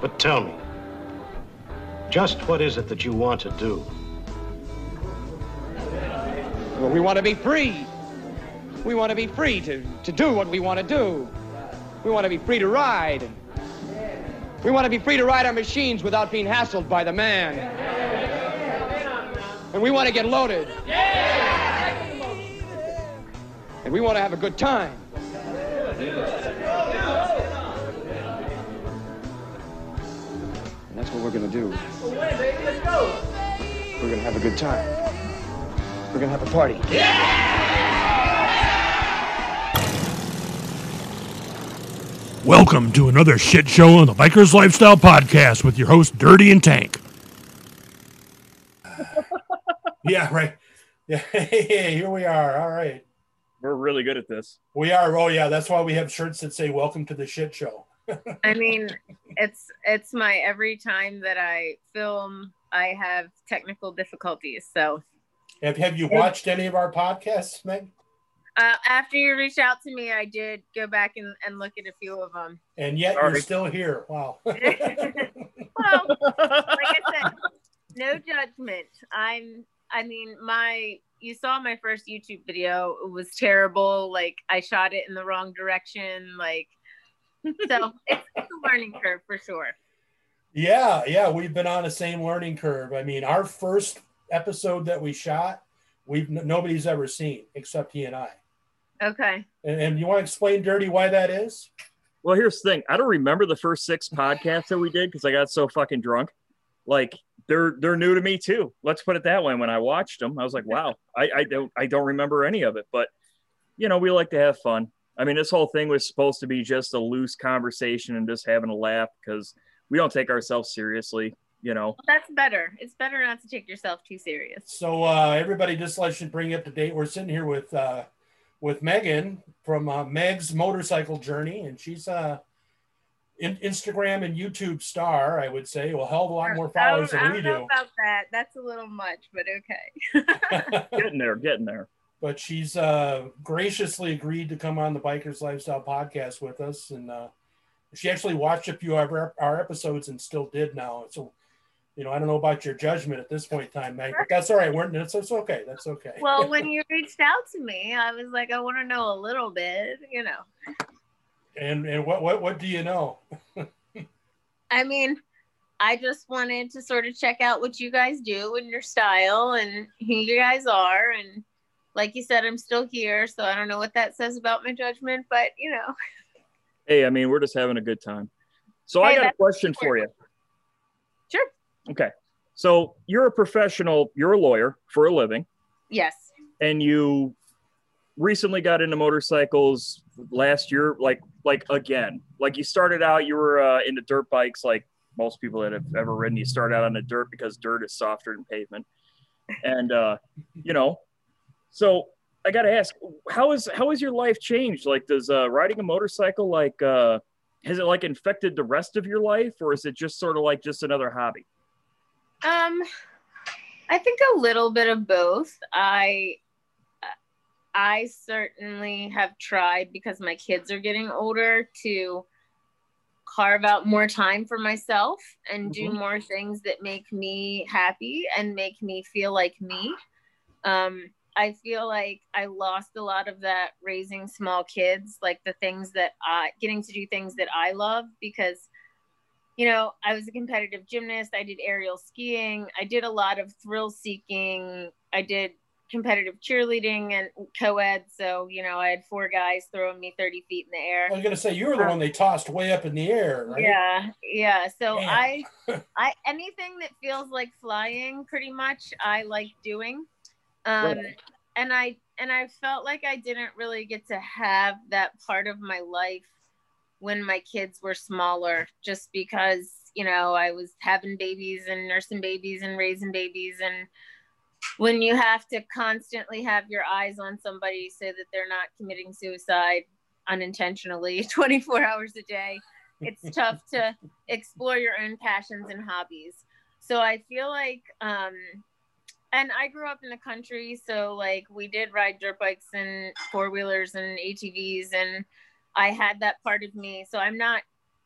But tell me, just what is it that you want to do? Well, we want to be free. We want to be free to, to do what we want to do. We want to be free to ride. We want to be free to ride our machines without being hassled by the man. And we want to get loaded. And we want to have a good time. That's what we're going to do. We're going to have a good time. We're going to have a party. Welcome to another shit show on the Bikers Lifestyle Podcast with your host, Dirty and Tank. Yeah, right. Yeah, here we are. All right. We're really good at this. We are. Oh, yeah. That's why we have shirts that say "Welcome to the Shit Show." I mean, it's it's my every time that I film, I have technical difficulties. So Have Have you watched any of our podcasts, Meg? uh, after you reached out to me, I did go back and, and look at a few of them. And yet Sorry. you're still here. Wow. Well, like I said, no judgment. I'm. I mean, my you saw my first YouTube video. It was terrible. Like I shot it in the wrong direction. Like so, it's, it's a learning curve for sure. yeah, yeah. We've been on the same learning curve. I mean, our first episode that we shot, we've nobody's ever seen except he and I. Okay. And, and you want to explain, Dirty, why that is? Well, here's the thing. I don't remember the first six podcasts that we did because I got so fucking drunk. Like they're they're new to me too. Let's put it that way. When I watched them, I was like, wow, I, I don't I don't remember any of it. But you know, we like to have fun. I mean, this whole thing was supposed to be just a loose conversation and just having a laugh because we don't take ourselves seriously. You know, That's better. It's better not to take yourself too serious. So uh, everybody, just let should bring you up to date. We're sitting here with uh, with Megan from uh, Meg's Motorcycle Journey, and she's uh, in, Instagram and YouTube star. I would say, well, hell of a lot more I followers don't, than we don't know do. about that. That's a little much, but okay. getting there, getting there. But she's uh, graciously agreed to come on the Bikers Lifestyle podcast with us, and uh, she actually watched a few of our, our episodes and still did now. So. You know, I don't know about your judgment at this point in time, Meg, but that's all right. We're, that's, that's okay. That's okay. well, when you reached out to me, I was like, I want to know a little bit, you know. and and what what what do you know? I mean, I just wanted to sort of check out what you guys do and your style and who you guys are. And like you said, I'm still here. So I don't know what that says about my judgment, but you know, Hey, I mean, we're just having a good time. So I got a question for you. sure. Okay. So you're a professional, you're a lawyer for a living, Yes. and you recently got into motorcycles last year, like like again. Like you started out, you were uh, into dirt bikes, like most people that have ever ridden. You start out on the dirt because dirt is softer than pavement, and uh, you know. So I got to ask, how is how has your life changed? Like, does uh, riding a motorcycle like uh, has it like infected the rest of your life, or is it just sort of like just another hobby? Um, I think a little bit of both. I I certainly have tried because my kids are getting older to carve out more time for myself and do Mhm. more things that make me happy and make me feel like me. Um, I feel like I lost a lot of that raising small kids, like the things that I getting to do things that I love because you know, I was a competitive gymnast. I did aerial skiing. I did a lot of thrill seeking. I did competitive cheerleading and co-ed. So, you know, I had four guys throwing me 30 feet in the air. I was gonna say you were the one they tossed way up in the air, right? Yeah, yeah. So Damn. I, I anything that feels like flying, pretty much, I like doing. Um, Right. And I and I felt like I didn't really get to have that part of my life when my kids were smaller, just because you know I was having babies and nursing babies and raising babies. And when you have to constantly have your eyes on somebody so that they're not committing suicide unintentionally 24 hours a day it's tough to explore your own passions and hobbies. So i feel like um and i grew up in the country so like we did ride dirt bikes and four wheelers and atvs and i had that part of me so i'm not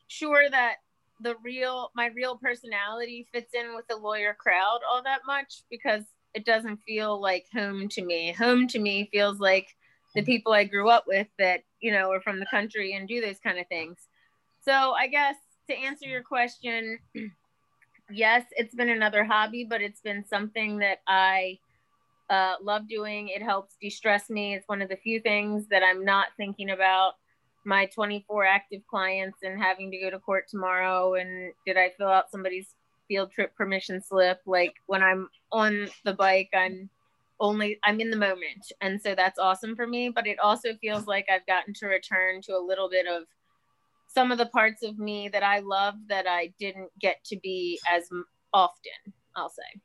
sure that the real my real personality fits in with the lawyer crowd all that much because it doesn't feel like home to me. Home to me feels like the people I grew up with that, you know, are from the country and do those kind of things. So I guess to answer your question, yes, it's been another hobby, but it's been something that I uh, love doing. It helps de stress me. It's one of the few things that I'm not thinking about my 24 active clients and having to go to court tomorrow. And did I fill out somebody's field trip permission slip? Like when I'm on the bike, I'm only I'm in the moment. And so that's awesome for me. But it also feels like I've gotten to return to a little bit of some of the parts of me that I love that I didn't get to be as often, I'll say.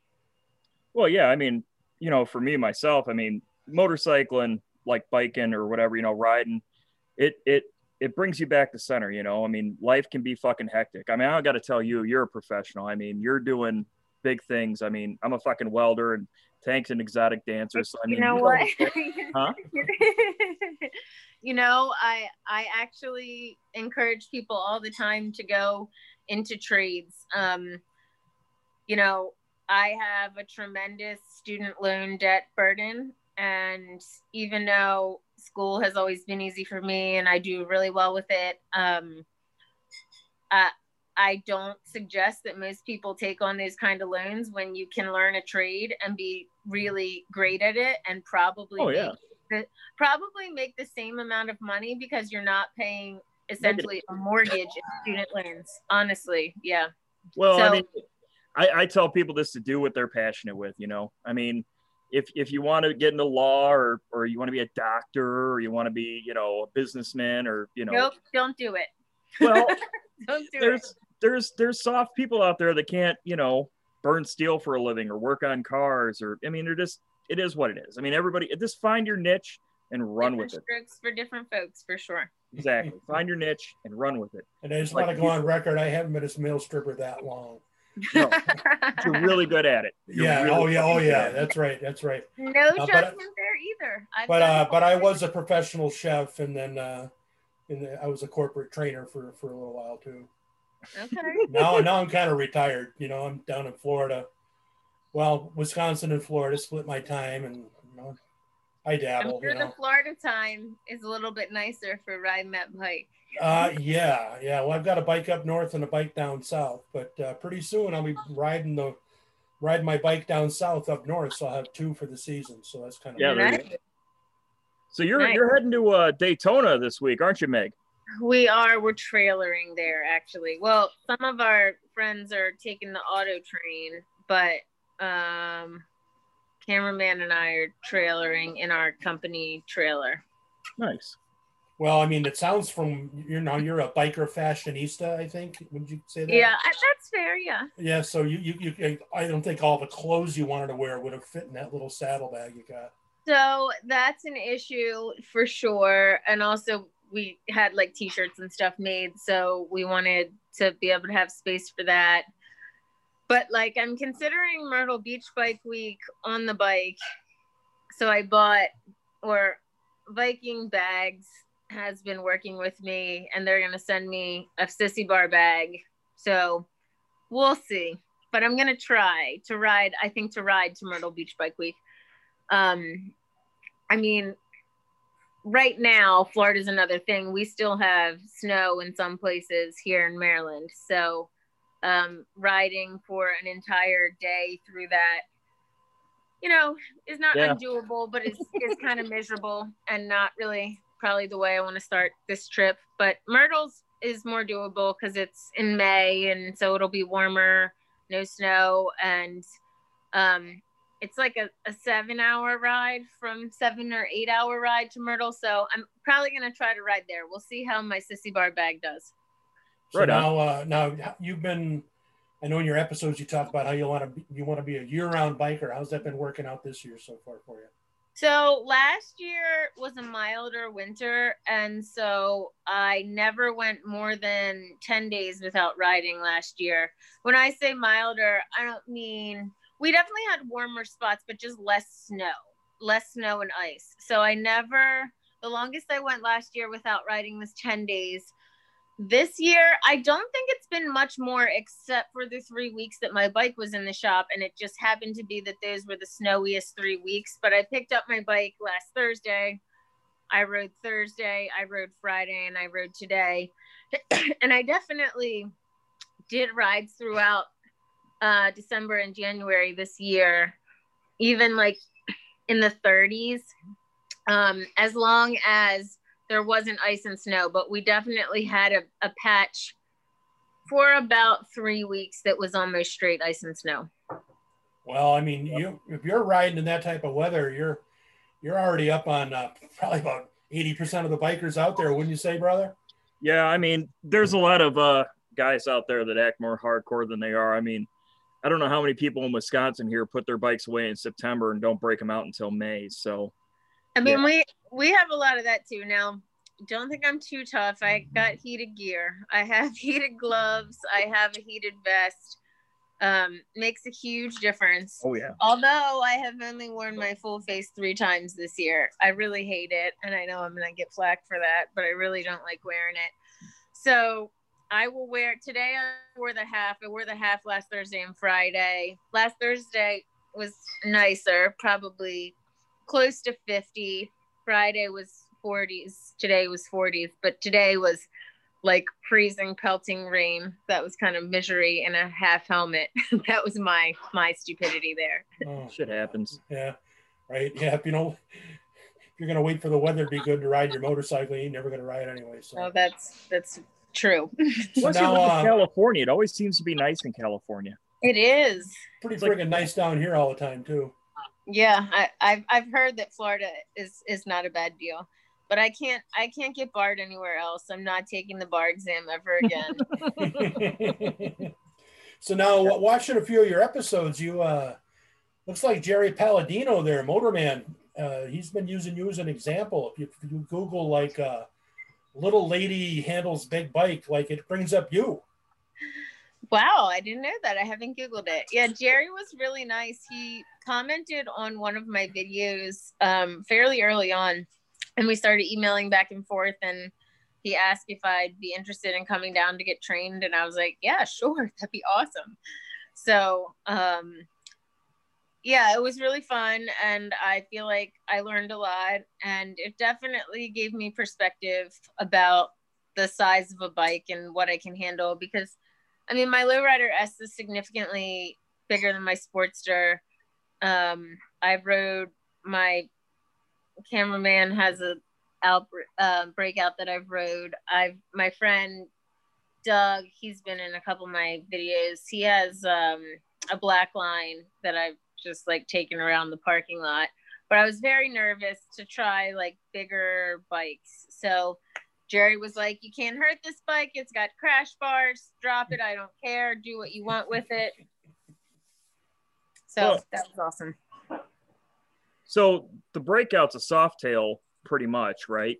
Well, yeah, I mean, you know, for me myself, I mean, motorcycling, like biking or whatever, you know, riding, it it it brings you back to center, you know. I mean, life can be fucking hectic. I mean, I got to tell you, you're a professional. I mean, you're doing big things. I mean, I'm a fucking welder and Tank's an exotic dancer. So I mean, you know what? huh? you know, I I actually encourage people all the time to go into trades. Um, you know, I have a tremendous student loan debt burden, and even though school has always been easy for me and I do really well with it, um, I, I don't suggest that most people take on those kind of loans when you can learn a trade and be really great at it and probably Oh, yeah. make the, probably make the same amount of money because you're not paying essentially a mortgage in student loans. Honestly, yeah. Well, I mean, I, I tell people this to do what they're passionate with. You know, I mean, if if you want to get into law or or you want to be a doctor or you want to be you know a businessman or you know, Nope, don't do it. well, Don't do it. There's there's there's soft people out there that can't you know burn steel for a living or work on cars or I mean they're just it is what it is. I mean everybody just find your niche and run with it. strokes for different folks for sure. Exactly. find your niche and run with it. And I just Like want to go on record. I haven't been a male stripper that long. No, You're really good at it. You're yeah. really oh yeah. Oh yeah. That's right. That's right. no but- judgment there either. I've But uh, but I was a professional chef, and then uh, and then I was a corporate trainer for for a little while too. Okay. Now now I'm kind of retired. You know, I'm down in Florida. Well, Wisconsin and Florida split my time, and you know, I I'm sure You the. Florida time is a little bit nicer for riding that bike. Uh, yeah, yeah. Well, I've got a bike up north and a bike down south, but uh, pretty soon I'll be riding the riding my bike down south up north, so I'll have two for the season. So that's kind of Yeah, there Nice. So you're Nice. you're heading to uh, Daytona this week, aren't you, Meg? We are. We're trailering there, actually. Well, some of our friends are taking the auto train, but um, cameraman and I are trailering in our company trailer. Nice. Well, I mean, it sounds from you know you're a biker fashionista. I think would you say that? Yeah, that's fair. Yeah. Yeah. So you, you you I don't think all the clothes you wanted to wear would have fit in that little saddlebag you got. So that's an issue for sure. And also, we had like t shirts and stuff made. So we wanted to be able to have space for that. But like, I'm considering Myrtle Beach Bike Week on the bike. So I bought, or Viking Bags has been working with me, and they're going to send me a sissy bar bag. So we'll see. But I'm going to try to ride, I think, to ride to Myrtle Beach Bike Week um i mean right now florida's another thing. We still have snow in some places here in maryland. So um riding for an entire day through that you know is not Yeah. undoable but it's, is kind of miserable and not really probably the way i want to start this trip. But myrtle's is more doable because it's in may and so it'll be warmer no snow and um it's like a, a seven hour ride from seven or eight hour ride to Myrtle. So I'm probably gonna try to ride there. We'll see how my sissy bar bag does. So Right on. now, uh, now you've been. I know in your episodes you talk about how you want to be, you want to be a year-round biker. How's that been working out this year so far for you? So last year was a milder winter, and so I never went more than 10 days without riding last year. When I say milder, I don't mean we definitely had warmer spots, but just less snow, less snow and ice. So I never, the longest I went last year without riding was 10 days. this year, I don't think it's been much more except for the three weeks that my bike was in the shop. And it just happened to be that those were the snowiest three weeks. But I picked up my bike last Thursday. I rode Thursday, I rode Friday, and I rode today. and I definitely did rides throughout uh, December and January this year, even like in the 30s, um, as long as there wasn't ice and snow, but we definitely had a, a patch for about three weeks that was almost straight ice and snow. Well, I mean, you if you're riding in that type of weather, you're you're already up on uh, probably about eighty percent of the bikers out there, wouldn't you say, brother? Yeah, I mean, there's a lot of uh, guys out there that act more hardcore than they are. I mean, I don't know how many people in Wisconsin here put their bikes away in September and don't break them out until May. So, I mean, yeah. we we have a lot of that too. Now, don't think I'm too tough. I got heated gear. I have heated gloves. I have a heated vest. Um, makes a huge difference. Oh yeah. Although I have only worn my full face three times this year, I really hate it, and I know I'm gonna get flack for that, but I really don't like wearing it. So I will wear today. I wore the half. I wore the half last Thursday and Friday. Last Thursday was nicer, probably close to 50. Friday was 40s. Today was 40s, but today was like freezing, pelting rain. That was kind of misery in a half helmet. that was my my stupidity there. Oh, Shit happens. Yeah, right. Yeah, you know, if you're gonna wait for the weather to be good to ride your motorcycle, you're never gonna ride anyway. So oh, that's that's true. so now, uh, California, it always seems to be nice in California. It is pretty freaking like, nice down here all the time too. Yeah, I, I've I've heard that Florida is is not a bad deal but I can't I can't get barred anywhere else. I'm not taking the bar exam ever again. so now watching a few of your episodes, you uh looks like Jerry Palladino there, Motorman. Uh, he's been using you as an example. If you, if you Google like uh, little lady handles big bike, like it brings up you. Wow, I didn't know that. I haven't Googled it. Yeah, Jerry was really nice. He commented on one of my videos um, fairly early on and we started emailing back and forth and he asked if I'd be interested in coming down to get trained and I was like, yeah, sure, that'd be awesome. So, um, yeah, it was really fun and I feel like I learned a lot and it definitely gave me perspective about the size of a bike and what I can handle because I mean my lowrider S is significantly bigger than my Sportster. Um, I rode my cameraman has a out uh, breakout that I've rode. I've my friend Doug, he's been in a couple of my videos. He has um, a Blackline that I've just like taken around the parking lot. But I was very nervous to try like bigger bikes. So Jerry was like, "You can't hurt this bike. It's got crash bars. Drop it. I don't care. Do what you want with it." So well, that was awesome. So the breakout's a Softail, pretty much, right?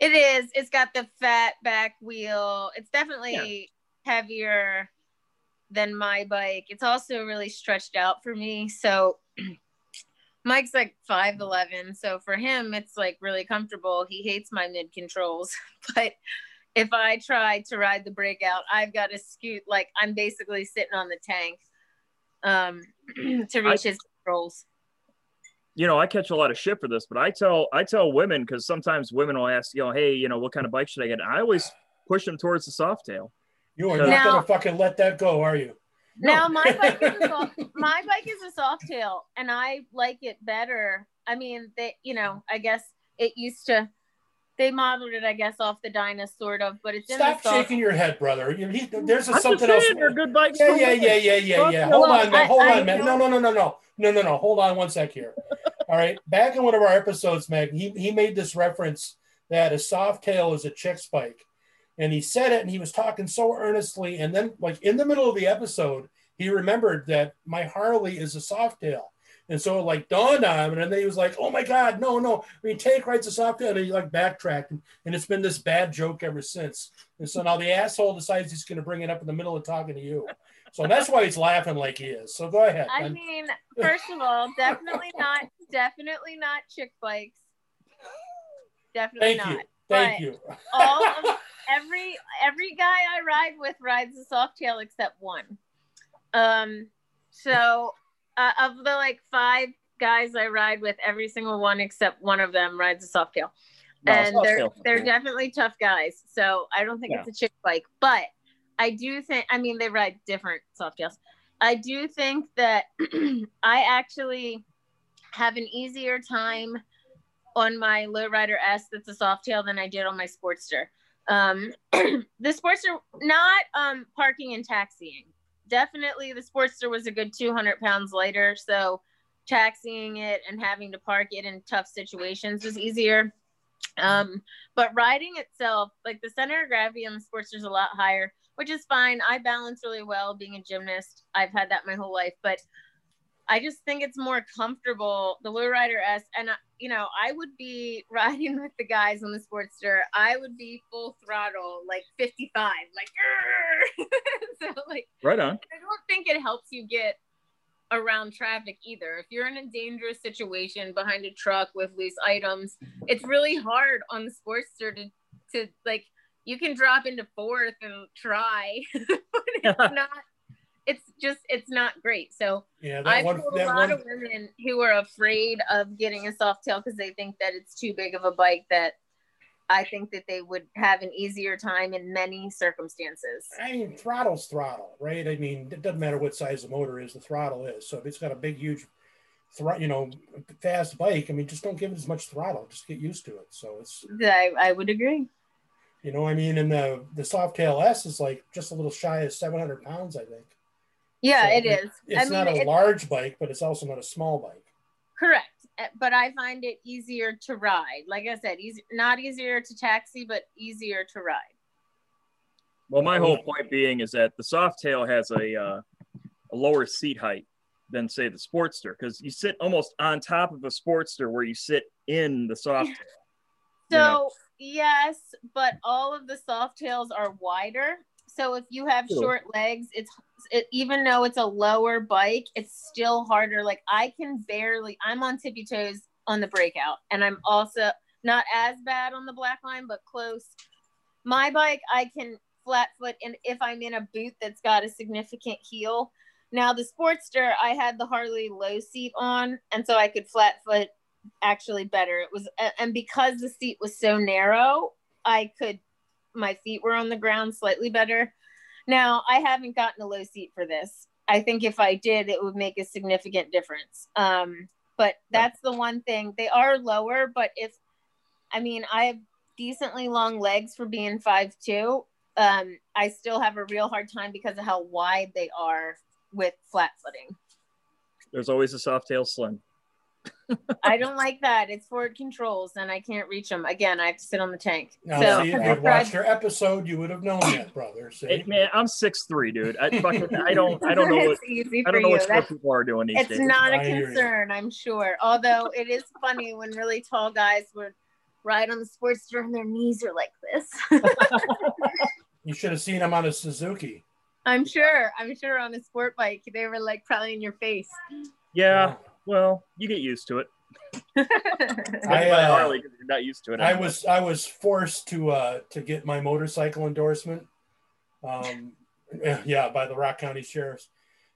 It is. It's got the fat back wheel. It's definitely yeah. heavier than my bike. It's also really stretched out for me. So Mike's like 5'11. So for him, it's like really comfortable. He hates my mid controls. but if I try to ride the breakout, I've got to scoot like I'm basically sitting on the tank um, to reach I, his controls you know, I catch a lot of shit for this, but I tell I tell women because sometimes women will ask, you know, hey, you know, what kind of bike should I get? And I always push them towards the Softail. You are not gonna fucking let that go, are you? Now no. my bike is a soft, my bike is a Softail, and I like it better. I mean, they, you know, I guess it used to. They modeled it, I guess, off the Dyna, sort of, but it's stop shaking your head, brother. He, mm-hmm. there's a, something saying, else. They're good bikes. Yeah, yeah, yeah, yeah, yeah, yeah. Hold on, man. Hold I, on, man. No, no, no, no, no, no, no, no. Hold on one sec here. All right. Back in one of our episodes, Meg, he, he made this reference that a Softail is a chick spike. And he said it and he was talking so earnestly. And then, like in the middle of the episode, he remembered that my Harley is a Softail. And so it like dawned on him. And then he was like, oh my God, no, no. I mean, Tank writes a Softail. And he like backtracked. And, and it's been this bad joke ever since. And so now the asshole decides he's going to bring it up in the middle of talking to you. So that's why he's laughing like he is. So go ahead. I mean, first of all, definitely not, definitely not chick bikes. Definitely Thank not. You. Thank but you. all of, every every guy I ride with rides a Softail except one. Um, so uh, of the like five guys I ride with, every single one except one of them rides a Softail, No, and they're they're definitely tough guys. So I don't think Yeah. it's a chick bike, but I do think. I mean, they ride different Softails. I do think that I actually have an easier time on my lowrider S that's a Softail than I did on my Sportster. Um, the Sportster, not um, parking and taxiing. Definitely, the Sportster was a good 200 pounds lighter, so taxiing it and having to park it in tough situations was easier. Um, but riding itself, like the center of gravity on the Sportster is a lot higher, which is fine. I balance really well being a gymnast. I've had that my whole life, but I just think it's more comfortable. The Lowrider S, and I, you know, I would be riding with the guys on the Sportster. I would be full throttle, like 55, like, so like, Right on. I don't think it helps you get around traffic either. If you're in a dangerous situation behind a truck with loose items, it's really hard on the Sportster to to like. You can drop into fourth and try, but it's not. It's just it's not great. So Yeah, I've one. told a lot one. of women who are afraid of getting a Softail because they think that it's too big of a bike that I think that they would have an easier time in many circumstances. I mean, throttle's throttle, right? I mean, it doesn't matter what size the motor is, the throttle is. So if it's got a big, huge, thr- you know, fast bike, I mean, just don't give it as much throttle. Just get used to it. So it's, I, I would agree. you know, I mean, and the the Softail S is like just a little shy of 700 pounds, I think. Yeah, So it is. It's I mean, not a it's large bike, but it's also not a small bike. correct. Uh, But I find it easier to ride. Like I said, easy, not easier to taxi, but easier to ride. Well, my whole point being is that the Softail has a uh, a lower seat height than say the Sportster because you sit almost on top of a Sportster where you sit in the Softail. So Yeah. yes, but all of the Softails are wider. So if you have True. short legs, it's it, even though it's a lower bike, it's still harder. Like I can barely. I'm on tippy toes on the breakout, and I'm also not as bad on the Blackline, but close. My bike, I can flat foot, and if I'm in a boot that's got a significant heel. Now the Sportster, I had the Harley low seat on, and so I could flat foot actually better. It was, and because the seat was so narrow, I could, my feet were on the ground slightly better. Now, I haven't gotten a low seat for this. I think if I did, it would make a significant difference. Um, but that's the one thing. They are lower, but if, I mean, I have decently long legs for being five two. Um, I still have a real hard time because of how wide they are with flat footing. There's always a Softail Slim. I don't like that. It's forward controls, and I can't reach them. Again, I have to sit on the tank. Now, so see, if you'd watched your episode, you would have known that, brother. See? Hey, man, I'm six three, dude. I fucking I don't I don't know what it's easy I for don't know you. what That's, stuff people are doing these it's days. not a I concern, I'm sure. Although it is funny when really tall guys would ride on the Sportster and their knees are like this. You should have seen him on a Suzuki. I'm sure. I'm sure on a sport bike they were like probably in your face. Yeah, oh. Well, you get used to it. I, I, uh, Harley, 'cause you're not used to it. I anymore. was I was forced to uh to get my motorcycle endorsement. Um yeah, by the Rock County Sheriffs.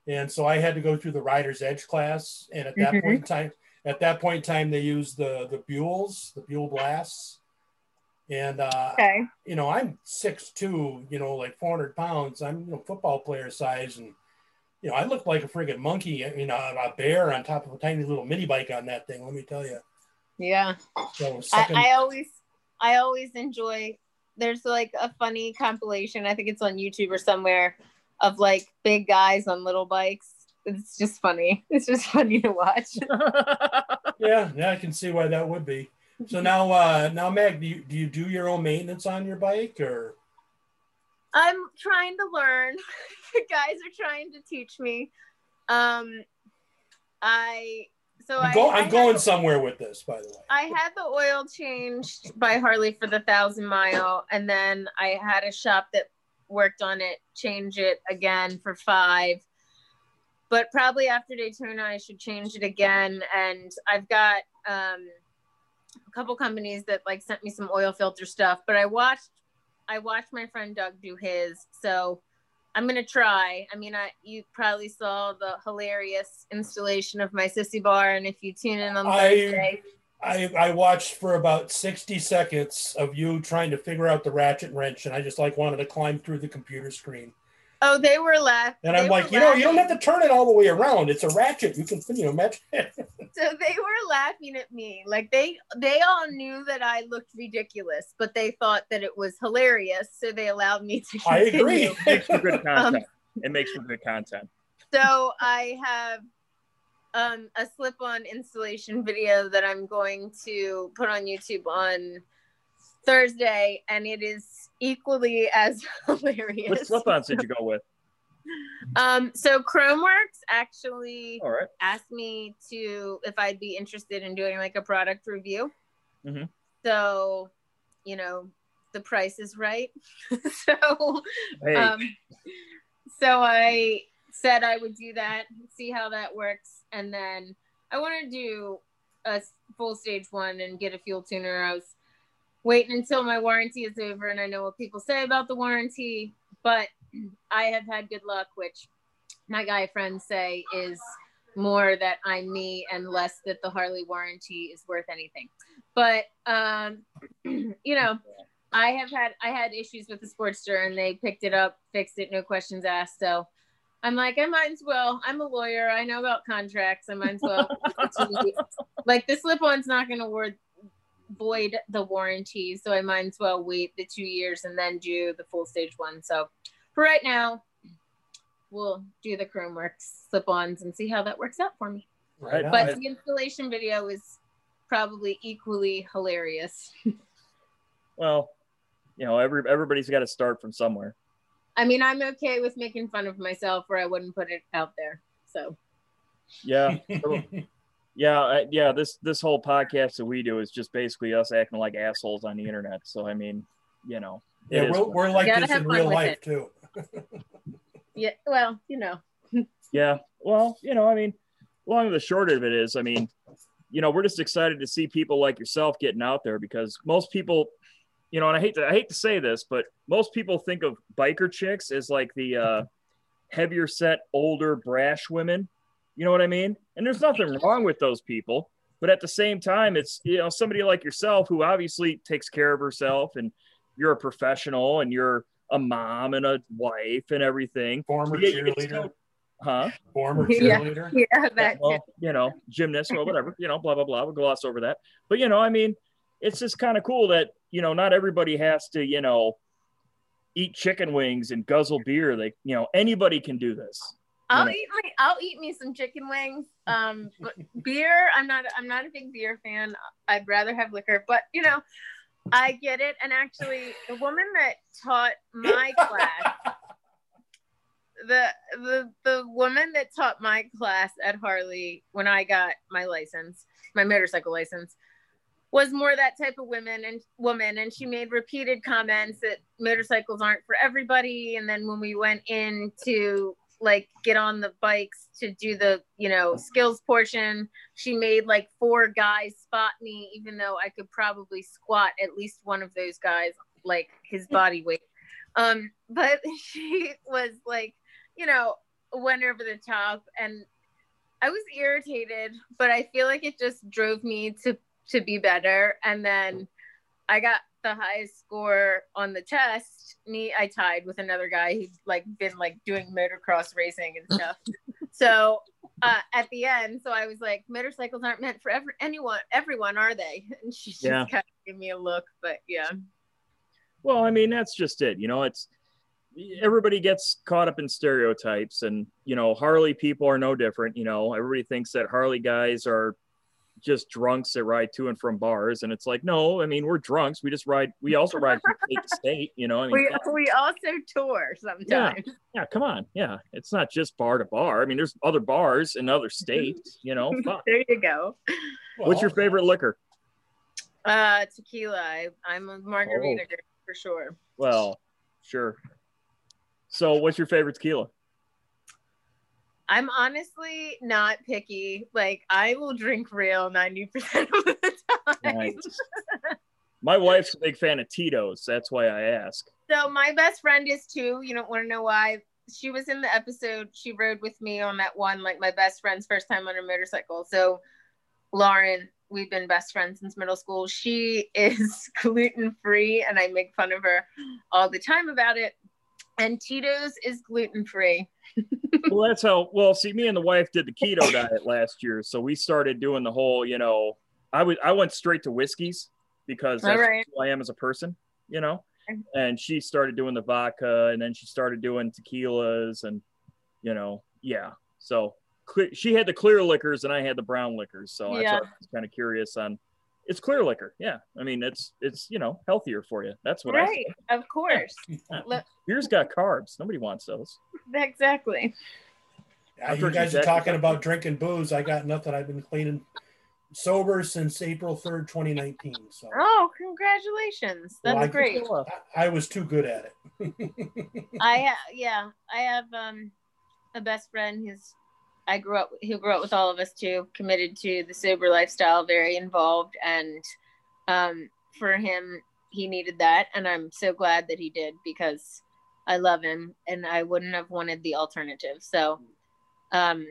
And so I had to go through the rider's edge class. And at that Mhm. point in time, at that point in time, they used the the Buells, the Buell blasts. And uh okay. you know, I'm six two, you know, like 400 pounds. I'm, you know, football player size. And, you know, I look like a friggin' monkey, I mean, a, a bear on top of a tiny little mini bike on that thing, let me tell you. Yeah. So I, I always I always enjoy there's like a funny compilation, I think it's on YouTube or somewhere, of like big guys on little bikes. It's just funny. It's just funny to watch. yeah, yeah, I can see why that would be. So now, uh, now, Meg, do you, do you do your own maintenance on your bike or? I'm trying to learn. the guys are trying to teach me. Um I so I'm, I, go, I I'm had going somewhere with this, by the way. I had the oil changed by Harley for the thousand mile, and then I had a shop that worked on it change it again for five. But probably after Daytona, I should change it again. And I've got um, a couple companies that like sent me some oil filter stuff. But I watched I watched my friend Doug do his, so I'm gonna try. I mean, I you probably saw the hilarious installation of my sissy bar, and if you tune in on I- Thursday, I, I watched for about 60 seconds of you trying to figure out the ratchet wrench, and I just like wanted to climb through the computer screen. Oh, they were laughing. And I'm like, you know, you don't have to turn it all the way around. It's a ratchet. You can, you know, match. So they were laughing at me, like they they all knew that I looked ridiculous, but they thought that it was hilarious, so they allowed me to. I agree. continue. makes for good Um, content. it makes for good content. so I have um, a slip-on installation video that I'm going to put on YouTube on Thursday, and it is equally as hilarious. What slip-ons did you go with? Um, so ChromeWorks actually right. asked me to if I'd be interested in doing like a product review. Mhm. So, you know, the price is right. so, Hey, um, so I said I would do that, see how that works, and then I want to do a full stage one and get a fuel tuner. I was waiting until my warranty is over, and I know what people say about the warranty, but I have had good luck, which my guy friends say is more that I'm me and less that the Harley warranty is worth anything. But um, you know, I have had I had issues with the Sportster and they picked it up, fixed it, no questions asked. So I'm like, I might as well. I'm a lawyer. I know about contracts. I might as well. like the slip-on's not going to word void the warranty, so I might as well wait the two years and then do the full stage one. So for right now, we'll do the ChromeWorks slip-ons and see how that works out for me. Right on. But the installation video is probably equally hilarious. well, you know, every everybody's got to start from somewhere. I mean, I'm okay with making fun of myself, or I wouldn't put it out there. So Yeah, yeah, I, yeah. This this whole podcast that we do is just basically us acting like assholes on the internet. So I mean, you know, yeah, we're, we're like this in real life it. too. yeah, well, you know, Yeah. Well, you know, I mean, long and the short of it is, I mean, you know, we're just excited to see people like yourself getting out there because most people, you know, and I hate to I hate to say this, but most people think of biker chicks as like the uh heavier set, older, brash women. You know what I mean? And there's nothing wrong with those people. But at the same time, it's you know, somebody like yourself who obviously takes care of herself and you're a professional and you're a mom and a wife and everything. Former Yeah, cheerleader. still- Huh? Former cheerleader. yeah, that. well, you know, gymnast, well, whatever, you know, blah, blah, blah. We'll gloss over that. But, you know, I mean, it's just kind of cool that, you know, not everybody has to, you know, eat chicken wings and guzzle beer. Like, you know, anybody can do this. I'll eat my I'll eat me some chicken wings. Um, but beer, I'm not I'm not a big beer fan. I'd rather have liquor, but you know, I get it. And actually, the woman that taught my class, the the the woman that taught my class at Harley when I got my license, my motorcycle license, was more that type of woman and woman and she made repeated comments that motorcycles aren't for everybody and then when we went in to like get on the bikes to do the you know skills portion. She made like four guys spot me even though i could probably squat at least one of those guys like his body weight. Um but she was like you know went over the top and i was irritated but i feel like it just drove me to to be better. And then i got the highest score on the test me i tied with another guy who'd like been like doing motocross racing and stuff so uh, at the end so i was like motorcycles aren't meant for every, anyone everyone are they and she just Yeah. kind of gave me a look but yeah Well, I mean, that's just it. You know, it's everybody gets caught up in stereotypes, and you know, Harley people are no different. You know, everybody thinks that Harley guys are just drunks that ride to and from bars, and it's like, no, I mean, we're drunks. We just ride. We also ride from state to state. You know, I mean, we, come- we also tour sometimes yeah, yeah, come on, yeah, it's not just bar to bar. I mean, there's other bars in other states. You know, fuck. there you go What's your favorite liquor? uh tequila I, i'm a margarita Oh. girl for sure Well, sure. So, what's your favorite tequila? I'm honestly not picky. Like I will drink real 90% of the time. Nice. My wife's a big fan of Tito's. That's why I ask. So my best friend is too. You don't want to know why. She was in the episode. She rode with me on that one, like my best friend's first time on a motorcycle. So Lauren, we've been best friends since middle school. She is gluten free, and I make fun of her all the time about it. And Tito's is gluten free. well, that's how. Well, see, me and the wife did the keto diet last year, so we started doing the whole. You know, I was I went straight to whiskeys because that's right. who I am as a person. You know, and she started doing the vodka, and then she started doing tequilas, and you know, yeah. So clear, she had the clear liquors, and I had the brown liquors. So Yeah. I was kind of curious on. It's clear liquor, yeah. I mean, it's it's you know healthier for you. That's what I. Right, of course. Look, Beer's got carbs. Nobody wants those. exactly. Yeah, I've you you guys are talking about drinking booze. I got nothing. I've been cleaning sober since April 3rd, 2019. So Oh, congratulations. Well, That's I- great. I, I was too good at it. I ha- yeah, I have um a best friend who's I grew up he grew up with all of us too, committed to the sober lifestyle, very involved and um for him he needed that and I'm so glad that he did because I love him and I wouldn't have wanted the alternative. So um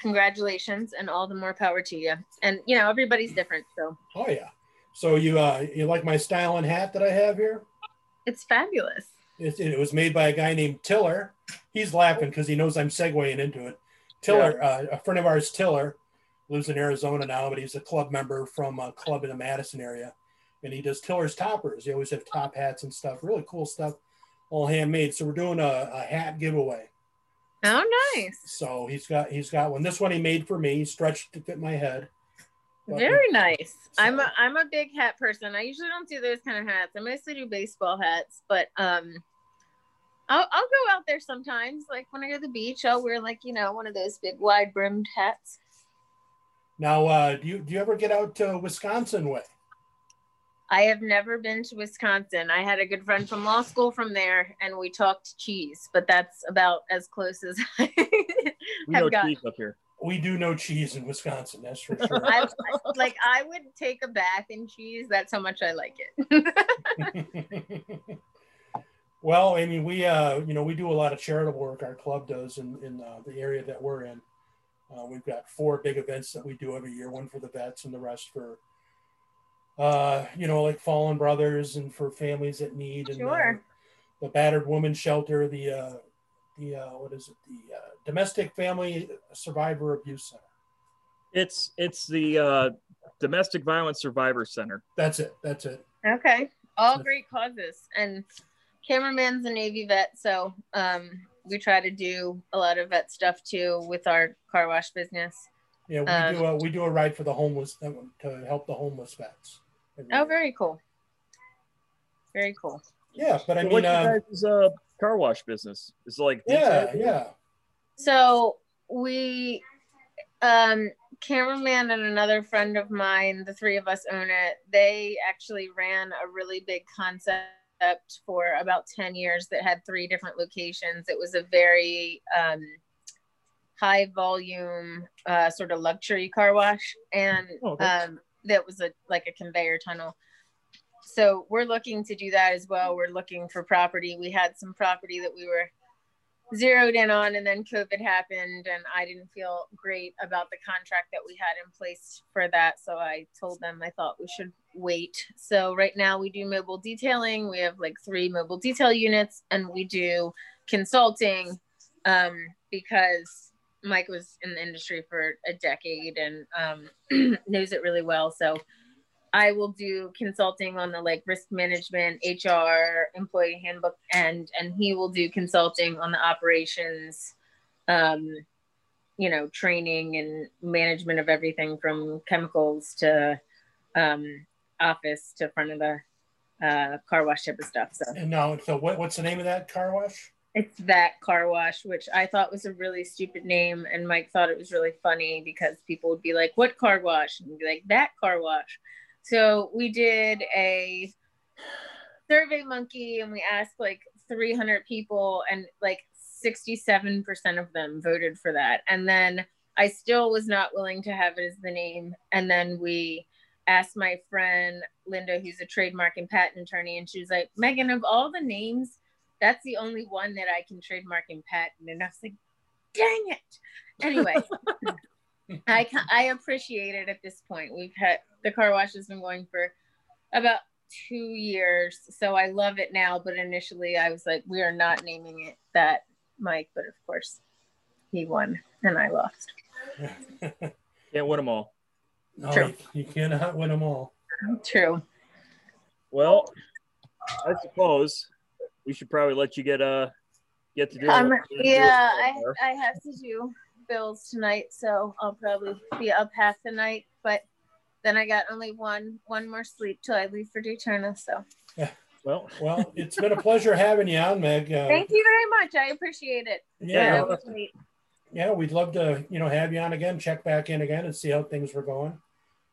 congratulations and all the more power to you. And you know, everybody's different, so oh yeah. So you uh you like my style and hat that I have here? it's fabulous. It, it was made by a guy named Tiller. He's laughing because he knows I'm segueing into it. Tiller, uh, a friend of ours, Tiller, lives in Arizona now, but he's a club member from a club in the Madison area, and he does Tiller's toppers. He always have top hats and stuff, really cool stuff, all handmade. So we're doing a, a hat giveaway. Oh nice. So he's got he's got one. This one he made for me, stretched to fit my head. But- Very nice. I'm a I'm a big hat person. I usually don't do those kind of hats. I mostly do baseball hats, but um I'll I'll go out there sometimes. Like when I go to the beach, I'll wear like, you know, one of those big wide brimmed hats. Now, uh, do you do you ever get out to Wisconsin way? I have never been to Wisconsin. I had a good friend from law school from there and we talked cheese, but that's about as close as I We have know got. cheese up here. We do know cheese in Wisconsin, that's for sure. I, like I would take a bath in cheese. That's how much I like it. well, I mean, we uh, you know, we do a lot of charitable work. Our club does in in uh, the area that we're in. Uh, we've got four big events that we do every year. One for the vets, and the rest for, uh, you know, like fallen brothers and for families that need. And, uh, Sure. the battered woman shelter, the uh, the uh, what is it? The uh, domestic family survivor abuse center. It's it's the uh, domestic violence survivor center. That's it. That's it. Okay. All great causes. And cameraman's a Navy vet, so um, we try to do a lot of vet stuff too with our car wash business. Yeah, we Um, do a we do a ride for the homeless uh, to help the homeless vets. Oh, year. very cool. Very cool. Yeah, but I So mean, what's uh, your guys' uh, car wash business? Is like yeah, detail? yeah. So we, um, cameraman and another friend of mine, the three of us own it. They actually ran a really big concept for about 10 years that had three different locations. It was a very um, high volume, uh, sort of luxury car wash. And Oh, okay. um, that was a like a conveyor tunnel. So we're looking to do that as well. We're looking for property. We had some property that we were zeroed in on and then covid happened and i didn't feel great about the contract that we had in place for that so i told them i thought we should wait so right now we do mobile detailing. We have like three mobile detail units and we do consulting um, because mike was in the industry for a decade and um, knows it really well. So I will do consulting on the like risk management, HR, employee handbook end, and he will do consulting on the operations, um, you know, training and management of everything from chemicals to um, office to front of the uh, car wash type of stuff. So And now, so what, what's the name of that car wash? it's that car wash, which I thought was a really stupid name, and Mike thought it was really funny because people would be like, "What car wash?" and be like, "That car wash." So we did a SurveyMonkey, and we asked like 300 people, and like 67% of them voted for that. And then I still was not willing to have it as the name, and then we asked my friend Linda, who's a trademark and patent attorney, and she was like, Megan, of all the names, that's the only one that I can trademark and patent. And I was like, dang it. Anyway, I I appreciate it at this point. We've had the car wash has been going for about two years, so I love it now. But initially, I was like, we are not naming it that, Mike. But of course, he won and I lost. Can't win them all. No, True. you, you cannot win them all. True. Well, I suppose we should probably let you get uh get to do. Um, what you're doing yeah, so I. I have to do bills tonight, so I'll probably be up half the night. But then I got only one one more sleep till I leave for Daytona. So Yeah. well, Well, it's been a pleasure having you on, Meg. Uh, thank you very much. I appreciate it. Yeah, yeah, That was great. Yeah, we'd love to, you know, have you on again, check back in again, and see how things were going.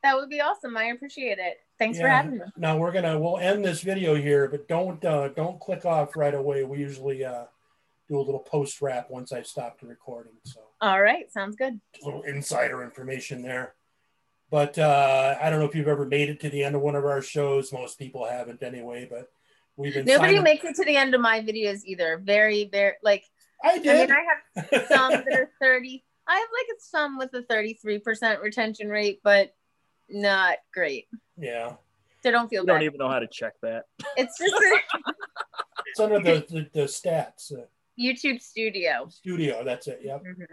That would be awesome. I appreciate it. Thanks for having me. Now we're gonna we'll end this video here, but don't uh, don't click off right away. We usually uh, do a little post wrap once I stop the recording. So All right, sounds good. a little insider information there. But uh, I don't know if you've ever made it to the end of one of our shows. Most people haven't anyway. But we've been Nobody makes it to the end of my videos either. Very, very like I I mean I have some that are 30. I have like some with a 33% retention rate, but not great. yeah, So don't feel you don't even know how to check that. It's just it's under the the, the stats uh, YouTube Studio. studio. That's it. Yep. Mhm.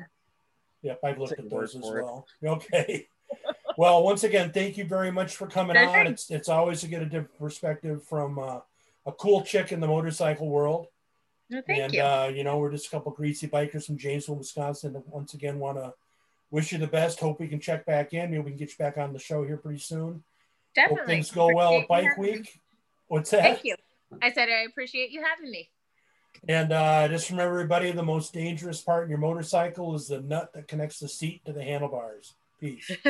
Yep, I've looked at those as for it. well. Okay. well, once again, thank you very much for coming on. It's it's always to get a different perspective from uh, a cool chick in the motorcycle world. No, thank and you. uh, you know, we're just a couple greasy bikers from Janesville, Wisconsin. And once again, want to wish you the best. Hope we can check back in. Maybe we can get you back on the show here pretty soon. Definitely. Hope things go well at Bike me. Week. What's that? Thank you. I said I appreciate you having me. And uh, just remember, everybody, the most dangerous part in your motorcycle is the nut that connects the seat to the handlebars. Peace.